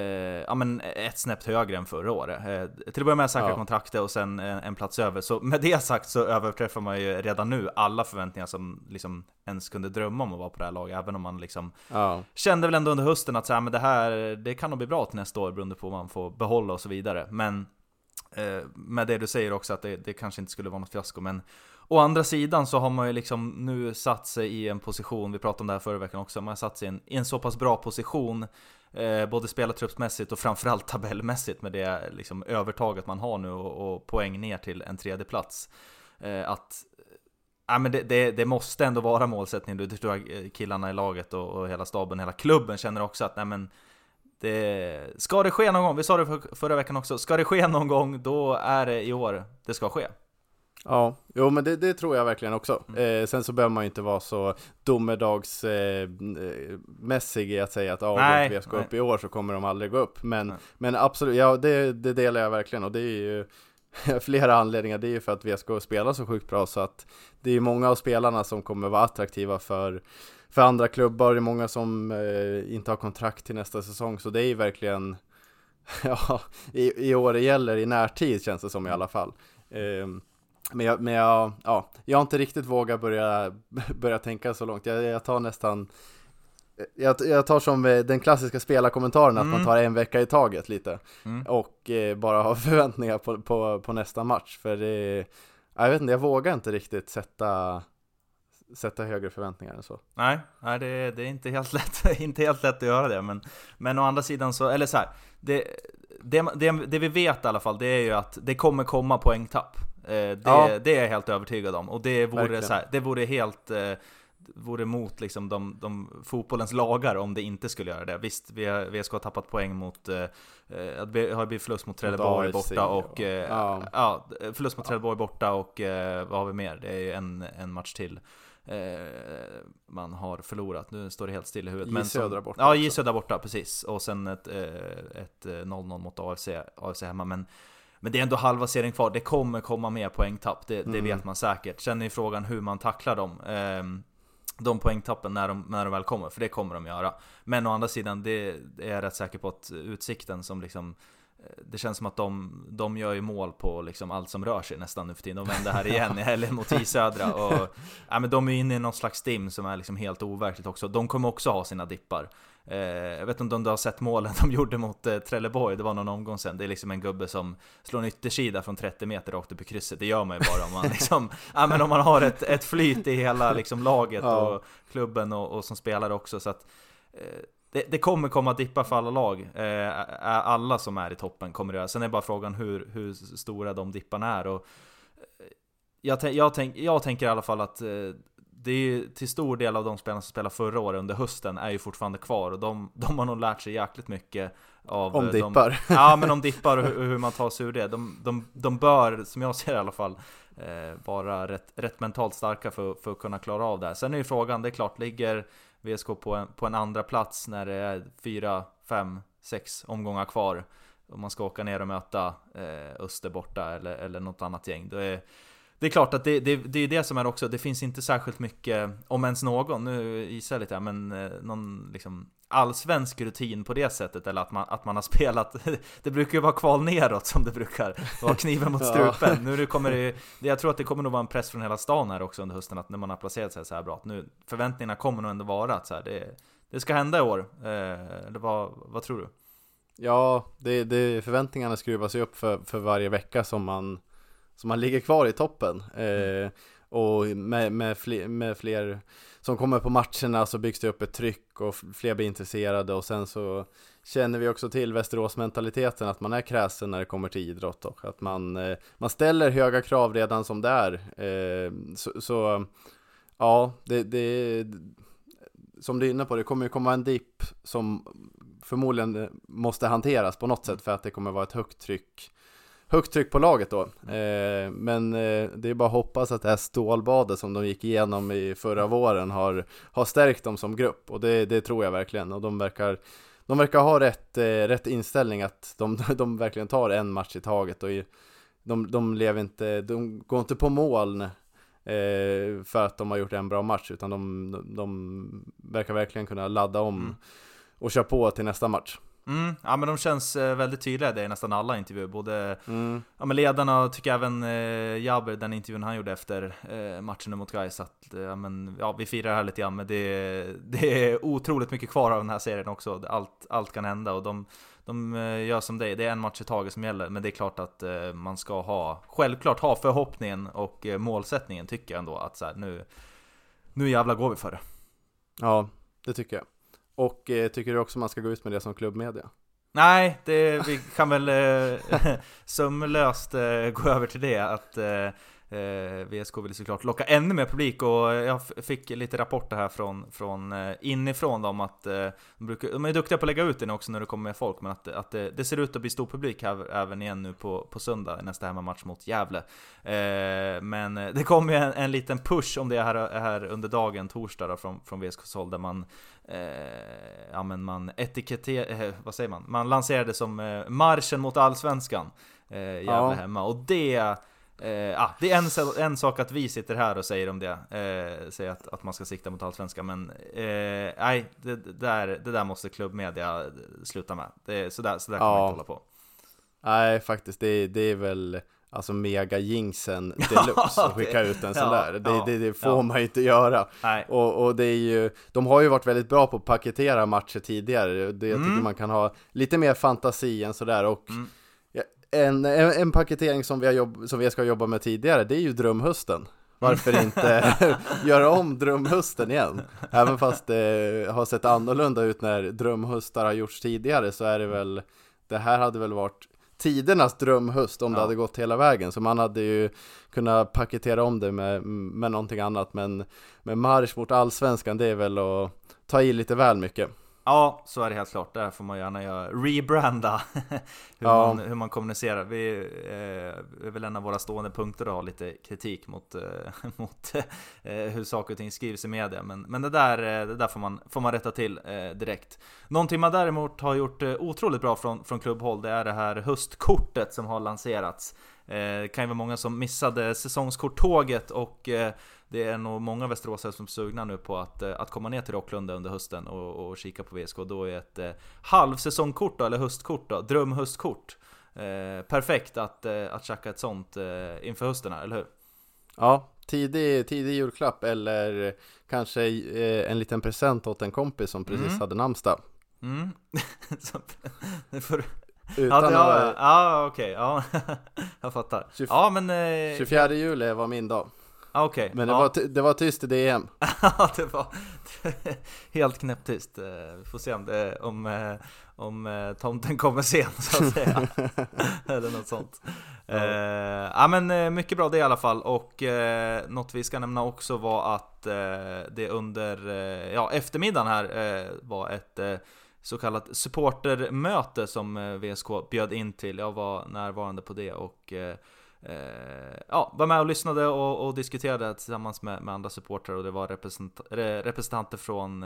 S1: ja, men ett snäpp högre än förra året. Eh, till att börja med säkra ja. kontraktet och sen en, en, plats över. Så med det sagt så överträffar man ju redan nu alla förväntningar som liksom ens kunde drömma om att vara på det här laget. Även om man liksom ja. kände väl ändå under hösten att så här, men det här det kan nog bli bra till nästa år beroende på vad man får behålla och så vidare. Men Eh, Eh, med det du säger också att det, det, kanske inte skulle vara något fiasko men Å andra sidan så har man ju liksom nu satt sig i en position, vi pratade om det här förra veckan också, man har satt sig i en, i en så pass bra position eh, Både spelartruppsmässigt och framförallt tabellmässigt med det liksom, övertaget man har nu och, och poäng ner till en tredje plats. Eh, Att Ja, men det, det, det, måste ändå vara målsättningen, det tror jag killarna i laget och, och hela staben, hela klubben känner också att nej men det, ska det ske någon gång, vi sa det för, förra veckan också, ska det ske någon gång då är det i år det ska ske.
S2: Ja, jo men det, det tror jag verkligen också. Mm. Eh, sen så behöver man ju inte vara så domedagsmässig eh, i att säga att om vi ska upp i år så kommer de aldrig gå upp. Men, men absolut, ja det, det delar jag verkligen och det är ju flera anledningar. Det är ju för att VSK spelar så sjukt bra så att det är många av spelarna som kommer vara attraktiva för för andra klubbar, det är många som eh, inte har kontrakt till nästa säsong, så det är ju verkligen Ja, i, i år det gäller i närtid känns det som i alla fall. Eh, men jag, men jag, ja, jag har inte riktigt vågat börja, börja tänka så långt. Jag, jag tar nästan jag, jag, tar som eh, den klassiska spelarkommentaren att mm. man tar en vecka i taget lite mm. och eh, bara har förväntningar på, på, på nästa match för det, jag vet inte, jag vågar inte riktigt sätta sätta högre förväntningar än så.
S1: Nej, nej det, det är inte helt, lätt, inte helt lätt att göra det. Men, men å andra sidan så, eller så här, det, det, det, det vi vet i alla fall, det är ju att det kommer komma poängtapp. Eh, det,
S2: Ja.
S1: det är jag helt övertygad om. Och det vore,
S2: Verkligen.
S1: så här, det vore helt... Eh, vore mot liksom de, de fotbollens lagar om det inte skulle göra det. Visst, vi har, VSK har tappat poäng mot... Eh, eh, att det har blivit förlust mot Trelleborg borta och...
S2: och-
S1: Eh,
S2: ja.
S1: ja. förlust mot Trelleborg borta och eh, vad har vi mer? Det är ju en, en match till. Eh, man har förlorat, nu står det helt still i huvudet. Men som-
S2: Södra borta
S1: Ja. J Södra borta, precis. Och sen ett, eh, ett eh, 0-0 mot AFC, AFC hemma. Men, men det är ändå halva serien kvar, det kommer komma mer poängtapp, det, det
S2: Mm.
S1: vet man säkert. Sen är frågan hur man tacklar dem. Ehm, de poängtappen när de, när de väl kommer, för det kommer de göra. Men å andra sidan, det, är jag rätt säker på att Utsikten som liksom eh, det känns som att de, de gör ju mål på liksom allt som rör sig nästan nu för tiden. De vände här igen i helgen mot J Södra. Och, ja, men de är inne i någon slags stim som är liksom helt overkligt också. De kommer också ha sina dippar. Eh, jag vet inte om du har sett målen de gjorde mot eh, Trelleborg, det var någon omgång sen. Det är liksom en gubbe som slår en yttersida från 30 meter rakt upp i krysset. Det gör man ju bara om man liksom, ja, men om man har ett, ett flyt i hela liksom, laget och klubben och, och som spelare också. Så att, eh, det, det kommer komma dippar för alla lag. Eh, alla som är i toppen kommer det göra. Sen är bara frågan hur, hur stora de dipparna är. Och, eh, jag, jag, tänk, jag tänker i alla fall att eh, det är ju till stor del av de spelarna som spelade förra året under hösten är ju fortfarande kvar och de, de har nog lärt sig jäkligt mycket av
S2: Om
S1: eh,
S2: dippar.
S1: De, ja men om dippar och hur, hur man tar sig ur det. De, de, de bör, som jag ser det i alla fall, eh, vara rätt, rätt mentalt starka för, för att kunna klara av det här. Sen är ju frågan, det är klart, ligger VSK på en, på en andra plats när det är fyra, fem, sex omgångar kvar och man ska åka ner och möta eh, Öster borta eller, eller något annat gäng. Då är, det är klart att det, det, det är det som är också, det finns inte särskilt mycket, om ens någon, nu gissar jag lite här, men eh, någon liksom allsvensk rutin på det sättet, eller att man, att man har spelat, det brukar ju vara kval neråt som det brukar vara kniven mot
S2: Ja.
S1: strupen. Nu det kommer det, jag tror att det kommer nog vara en press från hela stan här också under hösten, att när man har placerat sig så här bra, att nu, förväntningarna kommer nog ändå vara att så här, det, det ska hända i år. Eh, eller vad, vad tror du?
S2: Ja, det, det, förväntningarna skruvas ju upp för, för varje vecka som man, som man ligger kvar i toppen. Eh, och med, med, fler, med fler som kommer på matcherna så byggs det upp ett tryck och fler blir intresserade och sen så känner vi också till Västerås-mentaliteten att man är kräsen när det kommer till idrott och att man, eh, man ställer höga krav redan som det är. Eh, så, så ja, det, det som du är inne på, det kommer ju komma en dipp som förmodligen måste hanteras på något sätt för att det kommer vara ett högt tryck Högt tryck på laget då, eh, men eh, det är bara att hoppas att det här stålbadet som de gick igenom i förra våren har, har stärkt dem som grupp. Och det, det tror jag verkligen. Och de verkar de verkar ha rätt, eh, rätt inställning att de, de verkligen tar en match i taget. Och i- de, de lever inte, de går inte på moln eh, för att de har gjort en bra match. Utan de, de, de verkar verkligen kunna ladda om
S1: Mm.
S2: och köra på till nästa match.
S1: Mm, ja men de känns eh, väldigt tydliga det i nästan alla intervjuer. Både
S2: Mm.
S1: ja, men ledarna och tycker även eh, Jabber, den intervjun han gjorde efter eh, matchen mot Gais att eh, ja, men, ja, vi firar här lite grann men det, det är otroligt mycket kvar av den här serien också. Allt, allt kan hända och de, de eh, gör som dig, det är en match i taget som gäller. Men det är klart att eh, man ska ha, självklart ha förhoppningen och eh, målsättningen tycker jag ändå att så här, nu, nu jävlar går vi för det.
S2: Ja, det tycker jag. Och eh, tycker du också man ska gå ut med det som klubbmedia?
S1: Nej, det, vi kan väl eh, sömlöst eh, gå över till det att eh, eh, VSK vill såklart locka ännu mer publik och jag fick lite rapporter här från, från eh, inifrån dem att eh, de, brukar, de är duktiga på att lägga ut den också när det kommer med folk men att, att det, det ser ut att bli stor publik här, även igen nu på, på söndag nästa hemmamatch mot Gävle. Eh, men det kommer ju en, en liten push om det här, här under dagen, torsdag då, från, från VSKs håll där man ja men man etiketter, vad säger man? Man lanserade som marschen mot allsvenskan eh, Gävle
S2: Ja.
S1: hemma och det Eh, ah, det är en, en sak att vi sitter här och säger om det, eh, säger att, att man ska sikta mot allsvenskan, men eh, nej, det, det, där, det där måste klubbmedia sluta med. Det, så där, så där kan man
S2: Ja.
S1: inte hålla på.
S2: Nej, faktiskt, det, det är väl alltså mega jinxen deluxe att skicka ut en sån
S1: ja,
S2: där. Det,
S1: ja,
S2: det, det får
S1: ja.
S2: man ju inte göra. Och, och det är ju, de har ju varit väldigt bra på att paketera matcher tidigare. Det, jag
S1: Mm.
S2: tycker man kan ha lite mer fantasi än sådär. Och
S1: Mm.
S2: En, en, en paketering som vi, har jobb, som vi ska jobba med tidigare, det är ju drömhösten. varför inte göra om drömhösten igen? Även fast det har sett annorlunda ut när drömhöstar har gjorts tidigare så är det väl Det här hade väl varit tidernas drömhöst om ja. det hade gått hela vägen så man hade ju kunnat paketera om det med, med någonting annat men med marsch mot allsvenskan det är väl att ta i lite väl mycket
S1: Ja, så är det helt klart. Där får man gärna göra rebranda hur, ja. man, hur man kommunicerar. Vi eh, är väl en av våra stående punkter att ha lite kritik mot, eh, mot eh, hur saker och ting skrivs i media. Men, men det där, eh, det där får, man, får man rätta till eh, direkt. Någonting man däremot har gjort eh, otroligt bra från, från klubbhåll, det är det här höstkortet som har lanserats. Det kan ju vara många som missade säsongskorttåget och det är nog många västeråsare som är sugna nu på att, eh, att komma ner till Rocklunda under hösten och, och kika på VSK. Då är ett eh, halvsäsongkort då, eller höstkort då, drömhöstkort. Eh, perfekt att, eh, att tjacka ett sånt eh, inför hösten här, eller hur?
S2: Ja, tidig, tidig julklapp eller kanske eh, en liten present åt en kompis som precis mm. hade namnsdag. Mm.
S1: Utan ja, ja, ja okej, ja, jag fattar.
S2: 20,
S1: ja,
S2: men, eh, 24 juli var min dag.
S1: Ah. Okay.
S2: Men det, ja. var det var tyst i DM.
S1: Ja, det var helt knäpptyst. Eh, vi får se om, det, om, eh, om eh, tomten kommer sen så att säga. Eller något sånt. Ja. Eh, ja men mycket bra det i alla fall. Och eh, något vi ska nämna också var att eh, det under ja, eftermiddagen här var ett så kallat supportermöte som eh, VSK bjöd in till. Jag var närvarande på det och eh, eh, ja, var med och lyssnade och, och diskuterade tillsammans med, med andra supportrar och det var representant, representanter från,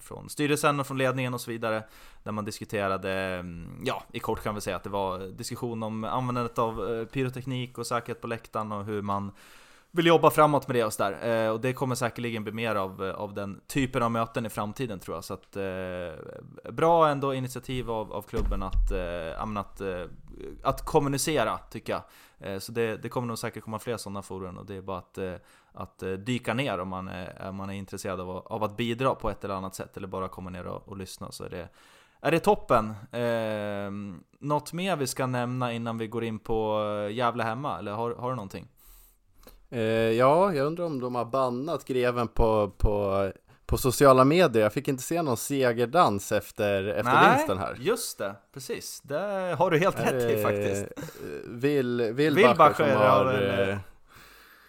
S1: från styrelsen och från ledningen och så vidare. Där man diskuterade, mm, ja i kort kan vi säga att det var diskussion om användandet av pyroteknik och säkerhet på läktaren och hur man vill jobba framåt med det och sådär. Eh, och det kommer säkerligen bli mer av, eh, av den typen av möten i framtiden tror jag. Så att, eh, bra ändå initiativ av, av klubben att, eh, att, eh, att kommunicera, tycker jag. Eh, så det, det, kommer nog säkert komma fler sådana forum och det är bara att, eh, att eh, dyka ner om man är, om man är intresserad av, av att bidra på ett eller annat sätt eller bara komma ner och, och lyssna så är det, är det toppen. Eh, något mer vi ska nämna innan vi går in på eh, Gävle hemma, eller har, har du någonting?
S2: Eh, ja, jag undrar om de har bannat greven på, på, på sociala medier. Jag fick inte se någon segerdans efter, efter Nej, vinsten här.
S1: just det. Precis. Det har du helt rätt i faktiskt.
S2: Vill, Wilbacher som har... En,
S1: eh,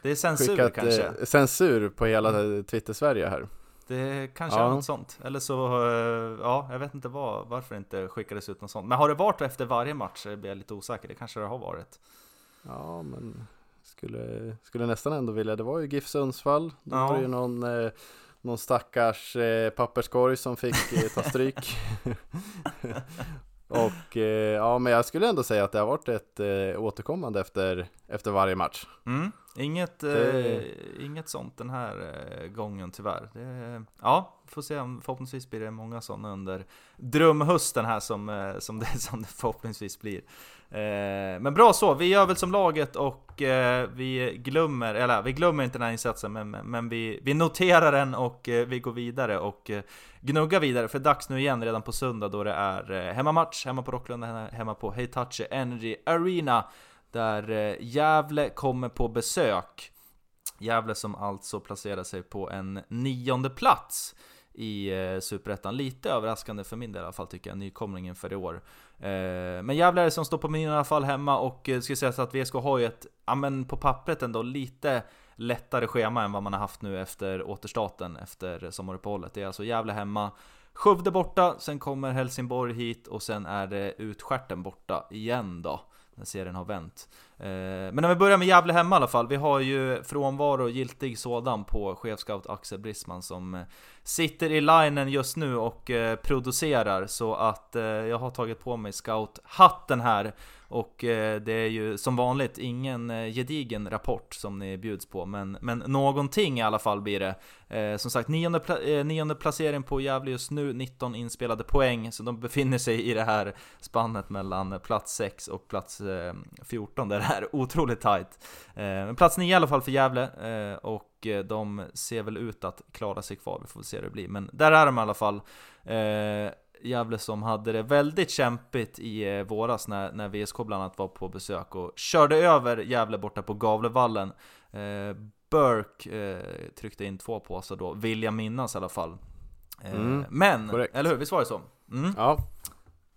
S1: det är censur skickat, kanske? Eh,
S2: censur på hela Twitter-Sverige här.
S1: Det kanske ja. är något sånt. Eller så, ja, jag vet inte vad, varför det inte skickades ut något sånt. Men har det varit efter varje match? Det blir jag lite osäker. Det kanske det har varit.
S2: Ja, men skulle, skulle nästan ändå vilja, det var ju GIF Sundsvall, då ja. var det ju någon, eh, någon stackars eh, papperskorg som fick eh, ta stryk. Och eh, ja, men jag skulle ändå säga att det har varit ett eh, återkommande efter, efter varje match.
S1: Mm. Inget, det... eh, inget sånt den här eh, gången tyvärr. Det, ja, får se om förhoppningsvis blir det många sådana under drömhösten här som, eh, som, det, som det förhoppningsvis blir. Eh, men bra så, vi gör väl som laget och vi glömmer, eller vi glömmer inte den här insatsen men, men vi, vi noterar den och vi går vidare och gnuggar vidare för dags nu igen redan på söndag då det är hemmamatch hemma på Rocklunda, hemma på Hitachi Energy Arena där eh, Gävle kommer på besök. Gävle som alltså placerar sig på en nionde plats i eh, Superettan. Lite överraskande för min del i alla fall tycker jag, nykomlingen för i år. Eh, men Gävle är det som står på menyn i alla fall hemma och ska säga så att VSK har ju ett, ja men på pappret ändå lite lättare schema än vad man har haft nu efter återstarten efter sommaruppehållet. Det är alltså Gävle hemma, Skövde borta, sen kommer Helsingborg hit och sen är det Utskärten borta igen då när serien har vänt. Eh, men om vi börjar med Gävle hemma i alla fall. Vi har ju frånvaro, giltig sådan, på chefscout Axel Brisman som eh, sitter i linen just nu och eh, producerar. Så att eh, jag har tagit på mig scout-hatten här och eh, det är ju som vanligt ingen eh, gedigen rapport som ni bjuds på, men, men någonting i alla fall blir det. Eh, som sagt, nionde, pla eh, nionde placering på Gävle just nu, 19 inspelade poäng, så de befinner sig i det här spannet mellan plats 6 och plats eh, 14, där det är otroligt tight. Men plats 9 i alla fall för Gävle, och de ser väl ut att klara sig kvar, vi får se hur det blir. Men där är de i alla fall. Gävle som hade det väldigt kämpigt i eh, våras när, när VSK bland annat var på besök och körde över Gävle borta på Gavlevallen. Eh, Burke eh, tryckte in två påsar då, vill jag minnas i alla fall. Eh,
S2: Mm,
S1: men,
S2: korrekt.
S1: eller hur? Visst var det så? Mm.
S2: Ja,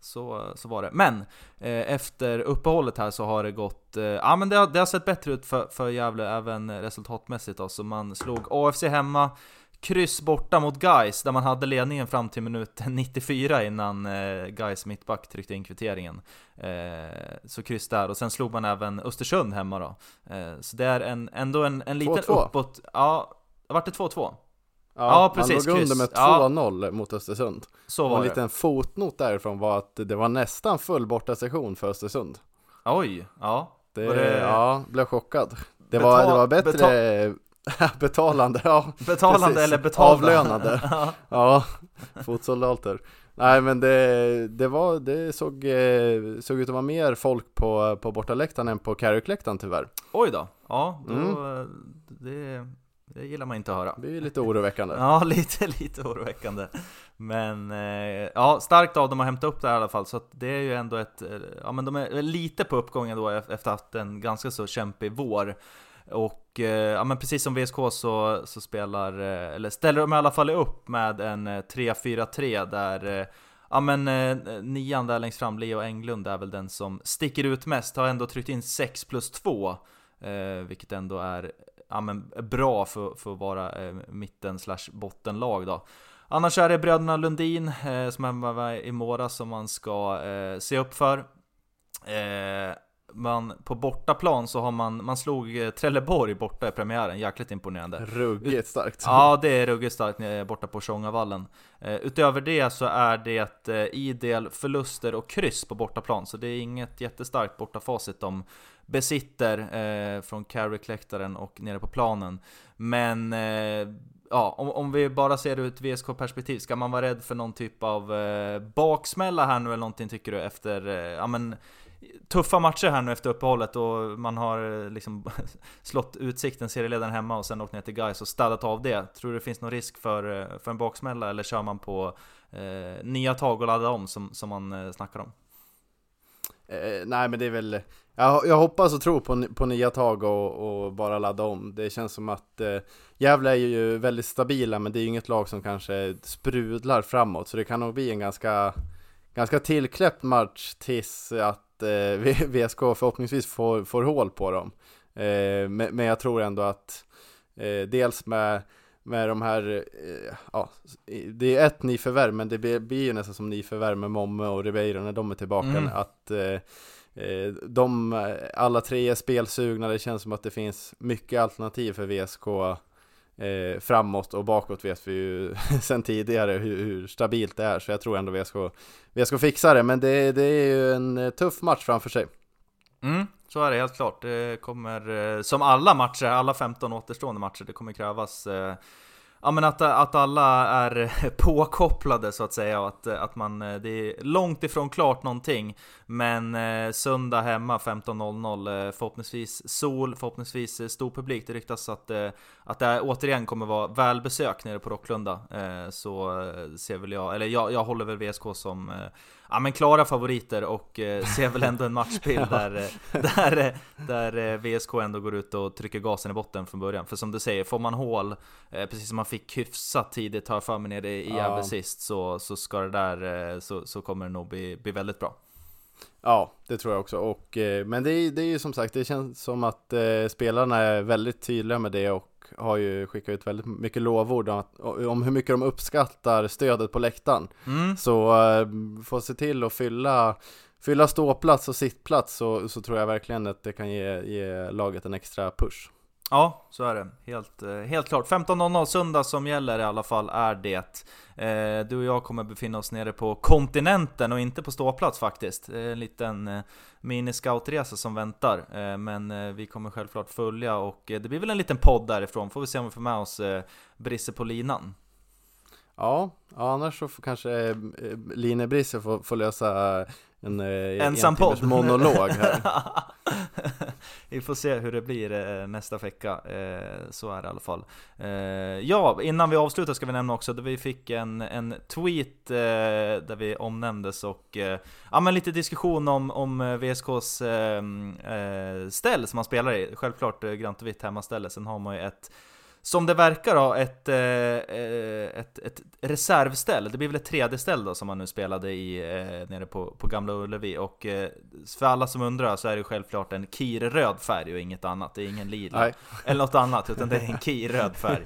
S1: Så, så var det. Men eh, efter uppehållet här så har det gått... Eh, ja men det har, det har sett bättre ut för, för Gävle även resultatmässigt då. Så man slog AFC hemma, kryss borta mot Guys där man hade ledningen fram till minut 94 innan eh, Guys mittback tryckte in kvitteringen. Eh, så kryss där, och sen slog man även Östersund hemma då. Eh, så det är en, ändå en, en liten
S2: 2-2.
S1: uppåt... Ja, vart det 2-2?
S2: Ja,
S1: Ja, precis,
S2: Man låg under med
S1: Ja.
S2: 2-0 mot Östersund.
S1: Så
S2: Och
S1: var
S2: en
S1: det.
S2: liten fotnot därifrån var att det var nästan full borta session för Östersund.
S1: Oj, ja.
S2: Det,
S1: det-
S2: ja, blev chockad. Det,
S1: Betal-
S2: var, det var bättre betalande, ja.
S1: Betalande
S2: Precis.
S1: eller betalda?
S2: Avlönade.
S1: Ja.
S2: Ja, fotsoldater. Nej men det, det var, det såg, eh, såg ut att vara mer folk på, på bortaläktaren än på Carrick-läktaren tyvärr.
S1: Oj då, ja, då,
S2: Mm.
S1: det, det gillar man inte att höra.
S2: Det är lite oroväckande.
S1: Ja, lite, lite oroväckande. Men eh, ja, starkt av dem att hämta upp det här i alla fall. Så det är ju ändå ett, eh, ja men de är lite på uppgången då efter att ha haft en ganska så kämpig vår. Och eh, ja men precis som VSK så, så spelar, eh, eller ställer de i alla fall upp med en eh, 3-4-3 där eh, Ja men eh, nian där längst fram, Leo Englund är väl den som sticker ut mest, har ändå tryckt in 6 plus 2 eh, Vilket ändå är ja, men bra för, för att vara eh, mitten slash bottenlag då. Annars är det bröderna Lundin eh, som är med i Mora som man ska eh, se upp för. Eh, man, På bortaplan så har man, man slog eh, Trelleborg borta i premiären, jäkligt imponerande.
S2: Ruggigt starkt.
S1: Ja, det är ruggigt starkt eh, borta på Tjongavallen. Utöver det så är det eh, idel förluster och kryss på bortaplan, så det är inget jättestarkt bortafacit de besitter eh, från Carrick-läktaren och nere på planen. Men eh, ja, om, om vi bara ser det ur ett VSK-perspektiv, ska man vara rädd för någon typ av eh, baksmälla här nu eller någonting tycker du efter, eh, ja men tuffa matcher här nu efter uppehållet och man har eh, liksom slått Utsikten, serieledaren hemma och sen åkt ner till Gais och städat av det. Tror du det finns någon risk för, eh, för en baksmälla eller kör man på eh, nya tag och ladda om som, som man eh, snackar om?
S2: Eh, nej men det är väl, jag, jag hoppas och tror på, på nya tag och, och bara ladda om. Det känns som att eh, Gävle är ju väldigt stabila men det är ju inget lag som kanske sprudlar framåt. Så det kan nog bli en ganska, ganska tillkläppt match tills att eh, VSK förhoppningsvis får, får hål på dem. Eh, men, men jag tror ändå att eh, dels med med de här, eh, ja, det är ett nyförvärv men det blir, blir ju nästan som nyförvärv med Momme och Ribeiro när de är tillbaka.
S1: Mm.
S2: Att eh, eh, de, alla tre är spelsugna, det känns som att det finns mycket alternativ för VSK eh, framåt och bakåt vet vi ju sen tidigare hur, hur stabilt det är. Så jag tror ändå VSK, VSK fixar det, men det, det är ju en eh, tuff match framför sig.
S1: Mm, så är det helt klart. Det kommer, eh, som alla matcher, alla 15 återstående matcher, det kommer krävas eh, Ja men att, att alla är påkopplade så att säga och att, att man, eh, det är långt ifrån klart någonting Men eh, söndag hemma 15.00 eh, Förhoppningsvis sol, förhoppningsvis stor publik Det ryktas att, eh, att det återigen kommer vara välbesök nere på Rocklunda eh, Så eh, ser väl jag, eller jag, jag håller väl VSK som eh, Ja men klara favoriter och eh, ser väl ändå en matchbild där, eh, där, eh, där VSK ändå går ut och trycker gasen i botten från början För som du säger, får man hål, precis som man fick hyfsat tidigt har jag för mig nere i
S2: Ja.
S1: Gävle sist Så, så ska det där, så, så kommer det nog bli, bli väldigt bra
S2: Ja, det tror jag också. Och, men det är, det är ju som sagt, det känns som att spelarna är väldigt tydliga med det och har ju skickat ut väldigt mycket lovord om, att, om hur mycket de uppskattar stödet på läktaren.
S1: mm.
S2: Så eh, få se till att fylla, fylla ståplats och sittplats så, så tror jag verkligen att det kan ge, ge laget en extra push.
S1: Ja, så är det. Helt, eh, helt klart. 15.00 söndag som gäller i alla fall är det. Eh, du och jag kommer befinna oss nere på kontinenten och inte på ståplats faktiskt. Det är en liten eh, mini-scoutresa som väntar. Men vi kommer självklart följa och det blir väl en liten podd därifrån. Får vi se om vi får med oss Brisse på linan.
S2: Ja, ja annars så får kanske Line Brisse får, får lösa en eh,
S1: Ensam
S2: en
S1: podd.
S2: monolog här.
S1: vi får se hur det blir eh, nästa vecka. Eh, så är det i alla fall. Ja, innan vi avslutar ska vi nämna också att vi fick en, en tweet där vi omnämndes och ja, men lite diskussion om, om VSKs ställ som man spelar i. Självklart grant och vitt hemmaställe. Sen har man ju ett som det verkar ha ett, eh, eh, ett, ett reservställ, det blir väl ett tredje ställ då som man nu spelade i eh, nere på, på Gamla Ullevi och för alla som undrar så är det självklart en kirröd färg och inget annat, det är ingen lila eller något annat utan det är en kirröd färg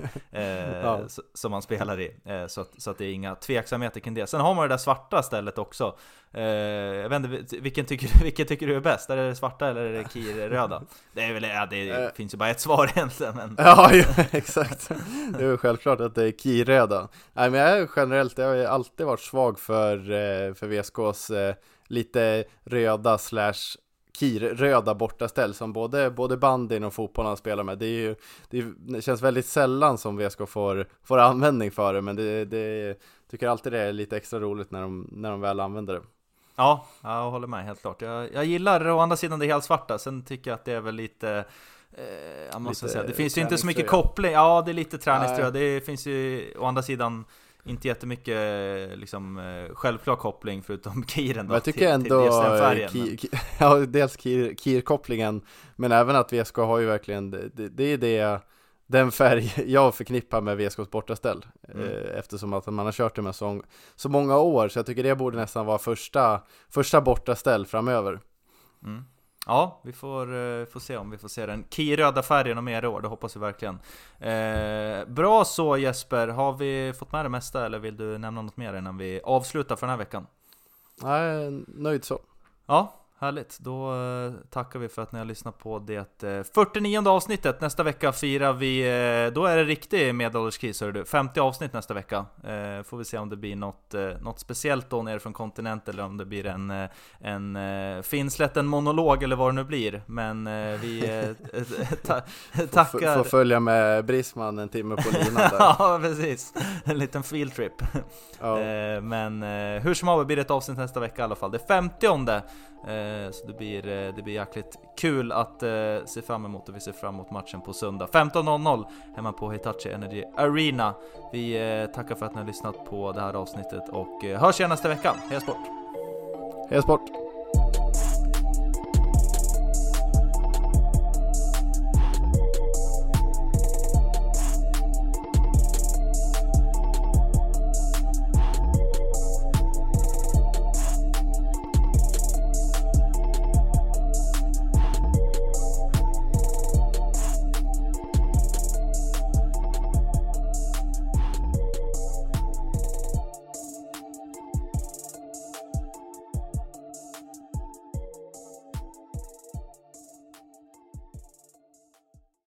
S1: ja. som man spelar i så att, så att det är inga tveksamheter kring det. Sen har man det där svarta stället också jag vet inte, vilken tycker, vilken tycker du är bäst? Är det det svarta eller är det kirröda? Det är väl, ja, det finns ju bara ett svar egentligen men...
S2: Ja, exakt. Det är väl självklart att det är kiröda. Nej men jag är generellt, jag har alltid varit svag för, eh, för VSKs eh, lite röda slash kirröda bortaställ som både, både bandyn och fotbollen spelar med. Det, är ju, det, är, det, känns väldigt sällan som VSK får, får användning för det, men det, det tycker alltid det är lite extra roligt när de, när de väl använder det.
S1: Ja, jag håller med helt klart. Jag, jag gillar å andra sidan det helt svarta, sen tycker jag att det är väl lite jag måste säga, det finns ju inte så mycket koppling. Ja, det är lite träningströja. Det finns ju å andra sidan inte jättemycket liksom, eh, självklar koppling förutom kiren då,
S2: jag tycker till, ändå, till färgen, ki, ki, ja, dels kir, kirkopplingen Men även att VSK har ju verkligen, det, det är det den färg jag förknippar med VSKs bortaställ mm. eh, Eftersom att man har kört det med så, så många år Så jag tycker det borde nästan vara första, första bortaställ framöver
S1: mm. Ja, vi får, uh, får se om vi får se den kiröda färgen om mer år, det hoppas vi verkligen. Uh, bra så Jesper, har vi fått med det mesta eller vill du nämna något mer innan vi avslutar för den här veckan?
S2: Nej, nöjd så.
S1: Ja, Härligt, då eh, tackar vi för att ni har lyssnat på det 49 eh, avsnittet. Nästa vecka firar vi, eh, då är det riktig medelålderskris hör du. 50 avsnitt nästa vecka. Får vi se om det blir något, något speciellt då nere från kontinent eller om det blir en, en finslätten monolog eller vad det nu blir. Men vi ta, tackar...
S2: Får följa med Brisman en timme på linan där.
S1: ja, precis. En liten field trip. Ja. Men hur som helst blir det ett avsnitt nästa vecka i alla fall. Det 50 Eh, Eh, så det blir, eh, det blir jäkligt kul att eh, se fram emot och vi ser fram emot matchen på söndag 15.00 hemma på Hitachi Energy Arena. Vi tackar för att ni har lyssnat på det här avsnittet och hörs igen nästa vecka. Heja sport!
S2: Heja sport!